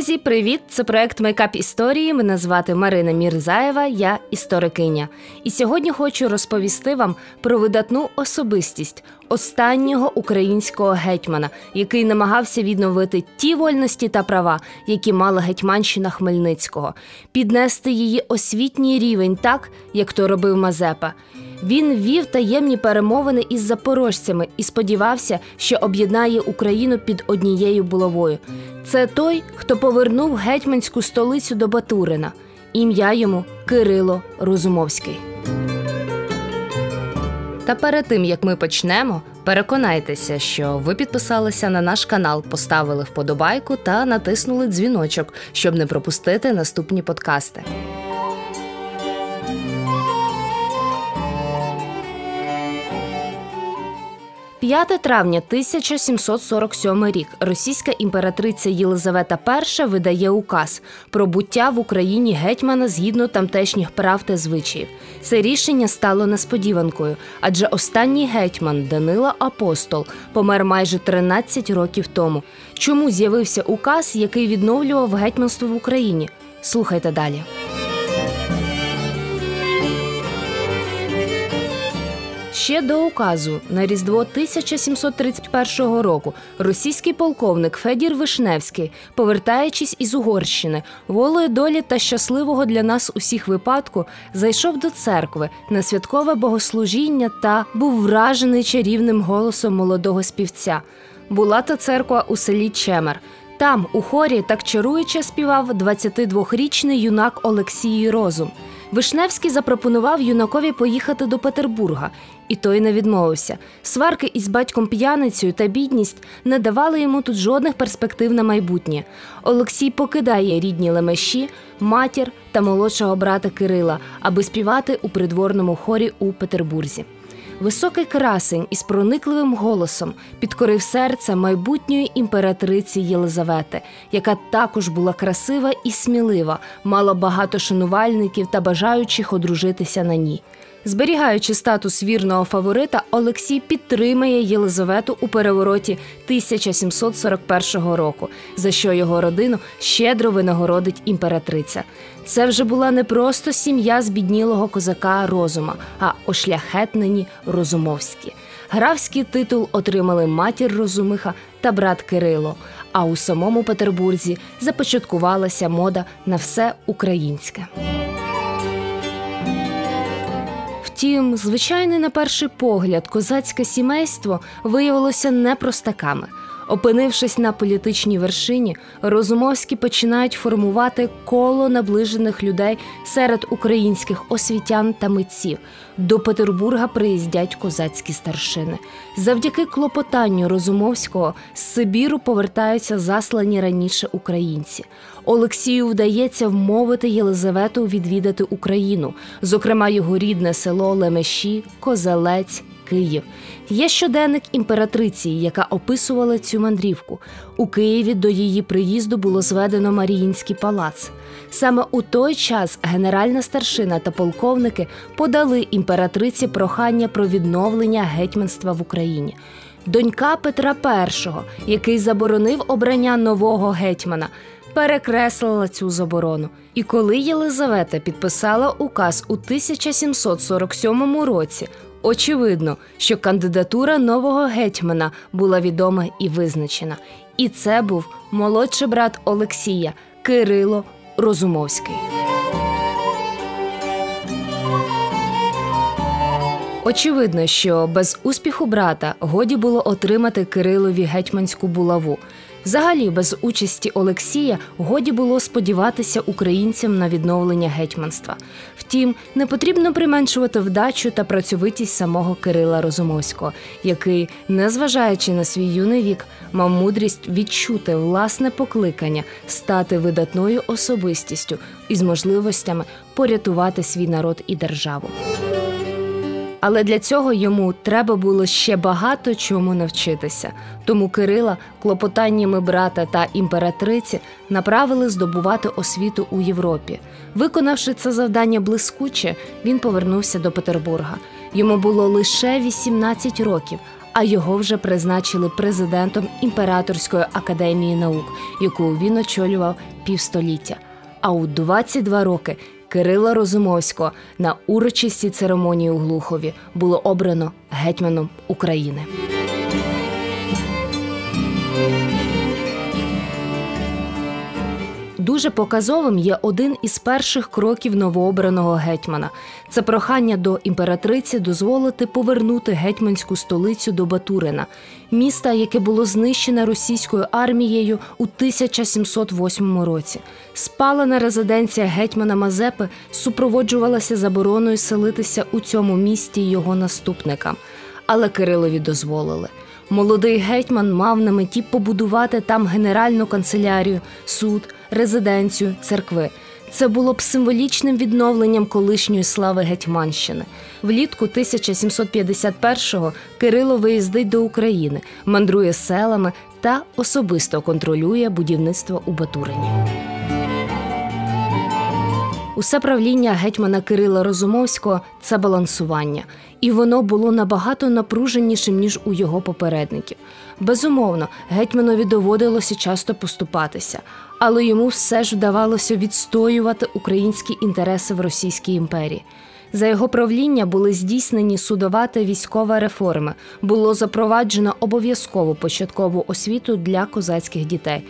Друзі, привіт! Це проект Мейкап історії. Мене звати Марина Мірзаєва, я історикиня. І сьогодні хочу розповісти вам про видатну особистість останнього українського гетьмана, який намагався відновити ті вольності та права, які мала гетьманщина Хмельницького, піднести її освітній рівень так, як то робив Мазепа. Він вів таємні перемовини із запорожцями і сподівався, що об'єднає Україну під однією булавою. Це той, хто повернув гетьманську столицю до Батурина. Ім'я йому Кирило Розумовський. Та перед тим як ми почнемо, переконайтеся, що ви підписалися на наш канал, поставили вподобайку та натиснули дзвіночок, щоб не пропустити наступні подкасти. 5 травня 1747 рік російська імператриця Єлизавета І видає указ про буття в Україні гетьмана згідно тамтешніх прав та звичаїв. Це рішення стало несподіванкою, адже останній гетьман Данила Апостол помер майже 13 років тому. Чому з'явився указ, який відновлював гетьманство в Україні? Слухайте далі. Ще до указу на різдво 1731 року російський полковник Федір Вишневський, повертаючись із Угорщини, волою долі та щасливого для нас усіх випадку, зайшов до церкви на святкове богослужіння та був вражений чарівним голосом молодого співця. Була то церква у селі Чемер. Там, у хорі, так чаруюче співав 22-річний юнак Олексій Розум. Вишневський запропонував юнакові поїхати до Петербурга, і той не відмовився. Сварки із батьком п'яницею та бідність не давали йому тут жодних перспектив на майбутнє. Олексій покидає рідні лемеші, матір та молодшого брата Кирила, аби співати у придворному хорі у Петербурзі. Високий красень із проникливим голосом підкорив серце майбутньої імператриці Єлизавети, яка також була красива і смілива, мала багато шанувальників та бажаючих одружитися на ній. Зберігаючи статус вірного фаворита, Олексій підтримає Єлизавету у перевороті 1741 року, за що його родину щедро винагородить імператриця. Це вже була не просто сім'я збіднілого козака розума, а ошляхетнені Розумовські. Графський титул отримали матір Розумиха та брат Кирило. А у самому Петербурзі започаткувалася мода на все українське. Втім, звичайне, на перший погляд, козацьке сімейство виявилося не простаками. Опинившись на політичній вершині, Розумовські починають формувати коло наближених людей серед українських освітян та митців. До Петербурга приїздять козацькі старшини. Завдяки клопотанню Розумовського з Сибіру повертаються заслані раніше українці. Олексію вдається вмовити Єлизавету відвідати Україну, зокрема його рідне село Лемеші, Козелець. Київ. Є щоденник імператриці, яка описувала цю мандрівку. У Києві до її приїзду було зведено Маріїнський палац. Саме у той час генеральна старшина та полковники подали імператриці прохання про відновлення гетьманства в Україні. Донька Петра І, який заборонив обрання нового гетьмана, перекреслила цю заборону. І коли Єлизавета підписала указ у 1747 році, Очевидно, що кандидатура нового гетьмана була відома і визначена. І це був молодший брат Олексія Кирило Розумовський. Очевидно, що без успіху брата годі було отримати Кирилові гетьманську булаву. Взагалі, без участі Олексія годі було сподіватися українцям на відновлення гетьманства. Втім, не потрібно применшувати вдачу та працьовитість самого Кирила Розумовського, який, незважаючи на свій юний вік, мав мудрість відчути власне покликання, стати видатною особистістю із можливостями порятувати свій народ і державу. Але для цього йому треба було ще багато чому навчитися. Тому Кирила клопотаннями брата та імператриці направили здобувати освіту у Європі. Виконавши це завдання блискуче, він повернувся до Петербурга. Йому було лише 18 років, а його вже призначили президентом імператорської академії наук, яку він очолював півстоліття. А у 22 роки Кирила Розумовського на урочистій церемонії у Глухові було обрано гетьманом України. Дуже показовим є один із перших кроків новообраного гетьмана. Це прохання до імператриці дозволити повернути гетьманську столицю до Батурина, міста, яке було знищене російською армією у 1708 році. Спалена резиденція гетьмана Мазепи супроводжувалася забороною селитися у цьому місті його наступникам, але Кирилові дозволили. Молодий гетьман мав на меті побудувати там генеральну канцелярію, суд, резиденцію, церкви. Це було б символічним відновленням колишньої слави Гетьманщини. Влітку 1751-го Кирило виїздить до України, мандрує селами та особисто контролює будівництво у Батурині. Усе правління гетьмана Кирила Розумовського це балансування, і воно було набагато напруженішим ніж у його попередників. Безумовно, гетьманові доводилося часто поступатися, але йому все ж вдавалося відстоювати українські інтереси в Російській імперії. За його правління були здійснені судова та військова реформи. Було запроваджено обов'язкову початкову освіту для козацьких дітей.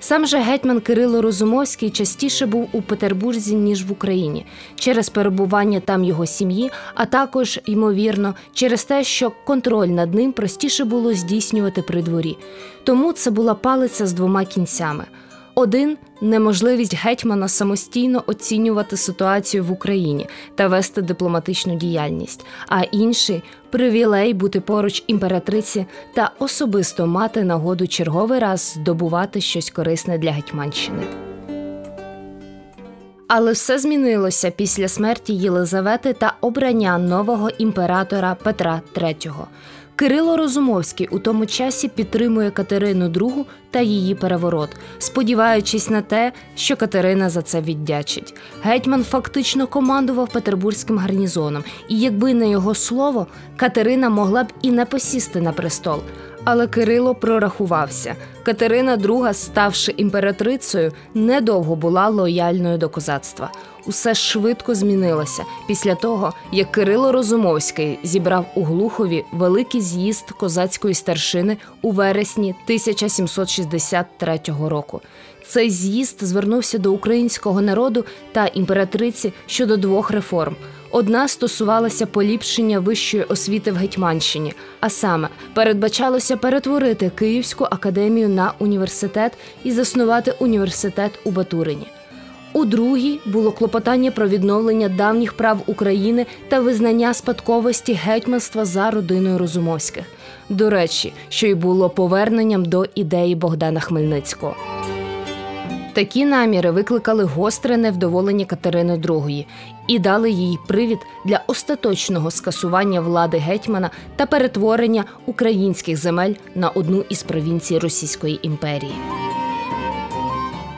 Сам же гетьман Кирило Розумовський частіше був у Петербурзі ніж в Україні через перебування там його сім'ї, а також ймовірно через те, що контроль над ним простіше було здійснювати при дворі. Тому це була палиця з двома кінцями. Один неможливість гетьмана самостійно оцінювати ситуацію в Україні та вести дипломатичну діяльність, а інший привілей бути поруч імператриці та особисто мати нагоду черговий раз здобувати щось корисне для Гетьманщини. Але все змінилося після смерті Єлизавети та обрання нового імператора Петра III. Кирило Розумовський у тому часі підтримує Катерину II та її переворот, сподіваючись на те, що Катерина за це віддячить. Гетьман фактично командував петербурзьким гарнізоном, і якби не його слово, Катерина могла б і не посісти на престол. Але Кирило прорахувався. Катерина II, ставши імператрицею, недовго була лояльною до козацтва. Усе швидко змінилося після того, як Кирило Розумовський зібрав у Глухові великий з'їзд козацької старшини у вересні 1763 року. Цей з'їзд звернувся до українського народу та імператриці щодо двох реформ. Одна стосувалася поліпшення вищої освіти в Гетьманщині, а саме передбачалося перетворити Київську академію на університет і заснувати університет у Батурині. У другій було клопотання про відновлення давніх прав України та визнання спадковості гетьманства за родиною Розумовських. До речі, що й було поверненням до ідеї Богдана Хмельницького. Такі наміри викликали гостре невдоволення Катерини II і дали їй привід для остаточного скасування влади гетьмана та перетворення українських земель на одну із провінцій Російської імперії.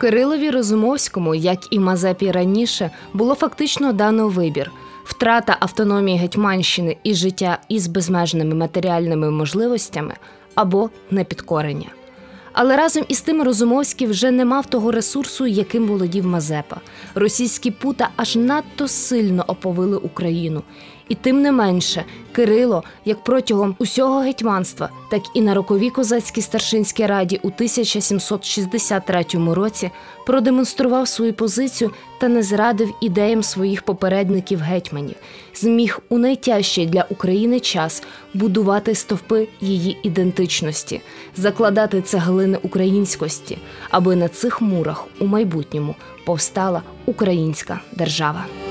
Кирилові Розумовському, як і Мазепі раніше, було фактично дано вибір. Втрата автономії Гетьманщини і життя із безмежними матеріальними можливостями або непідкорення. Але разом із тим Розумовський вже не мав того ресурсу, яким володів Мазепа. Російські пута аж надто сильно оповили Україну. І тим не менше, Кирило, як протягом усього гетьманства, так і на роковій козацькій старшинській раді у 1763 році продемонстрував свою позицію та не зрадив ідеям своїх попередників гетьманів, зміг у найтяжчий для України час будувати стовпи її ідентичності, закладати цеглини українськості, аби на цих мурах у майбутньому повстала українська держава.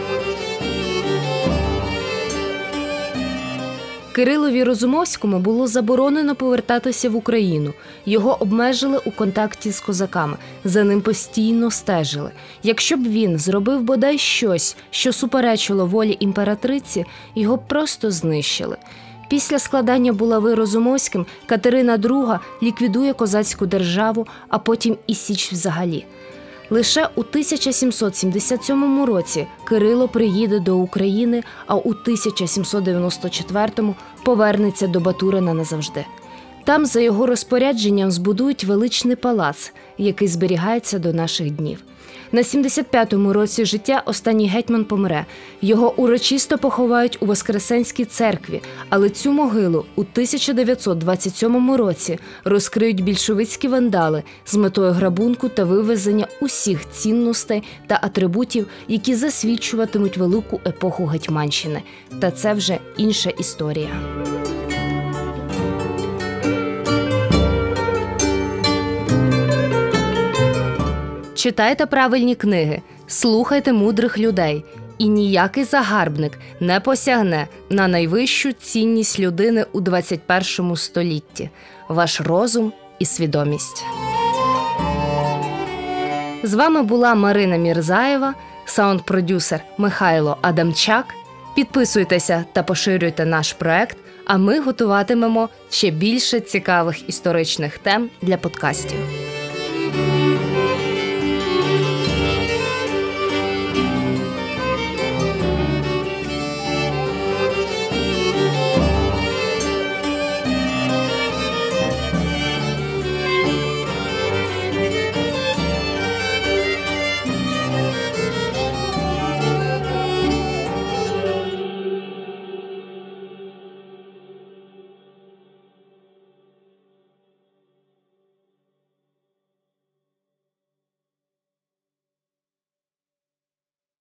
Кирилові Розумовському було заборонено повертатися в Україну. Його обмежили у контакті з козаками. За ним постійно стежили. Якщо б він зробив бодай щось, що суперечило волі імператриці, його просто знищили. Після складання булави Розумовським Катерина II ліквідує козацьку державу, а потім і Січ взагалі. Лише у 1777 році Кирило приїде до України, а у 1794-му повернеться до Батурина назавжди. Там, за його розпорядженням, збудують величний палац, який зберігається до наших днів. На 75-му році життя останній гетьман помре. Його урочисто поховають у Воскресенській церкві, але цю могилу у 1927 році розкриють більшовицькі вандали з метою грабунку та вивезення усіх цінностей та атрибутів, які засвідчуватимуть велику епоху Гетьманщини. Та це вже інша історія. Читайте правильні книги, слухайте мудрих людей, і ніякий загарбник не посягне на найвищу цінність людини у 21 столітті ваш розум і свідомість. З вами була Марина Мірзаєва, саунд-продюсер Михайло Адамчак. Підписуйтеся та поширюйте наш проект, а ми готуватимемо ще більше цікавих історичних тем для подкастів.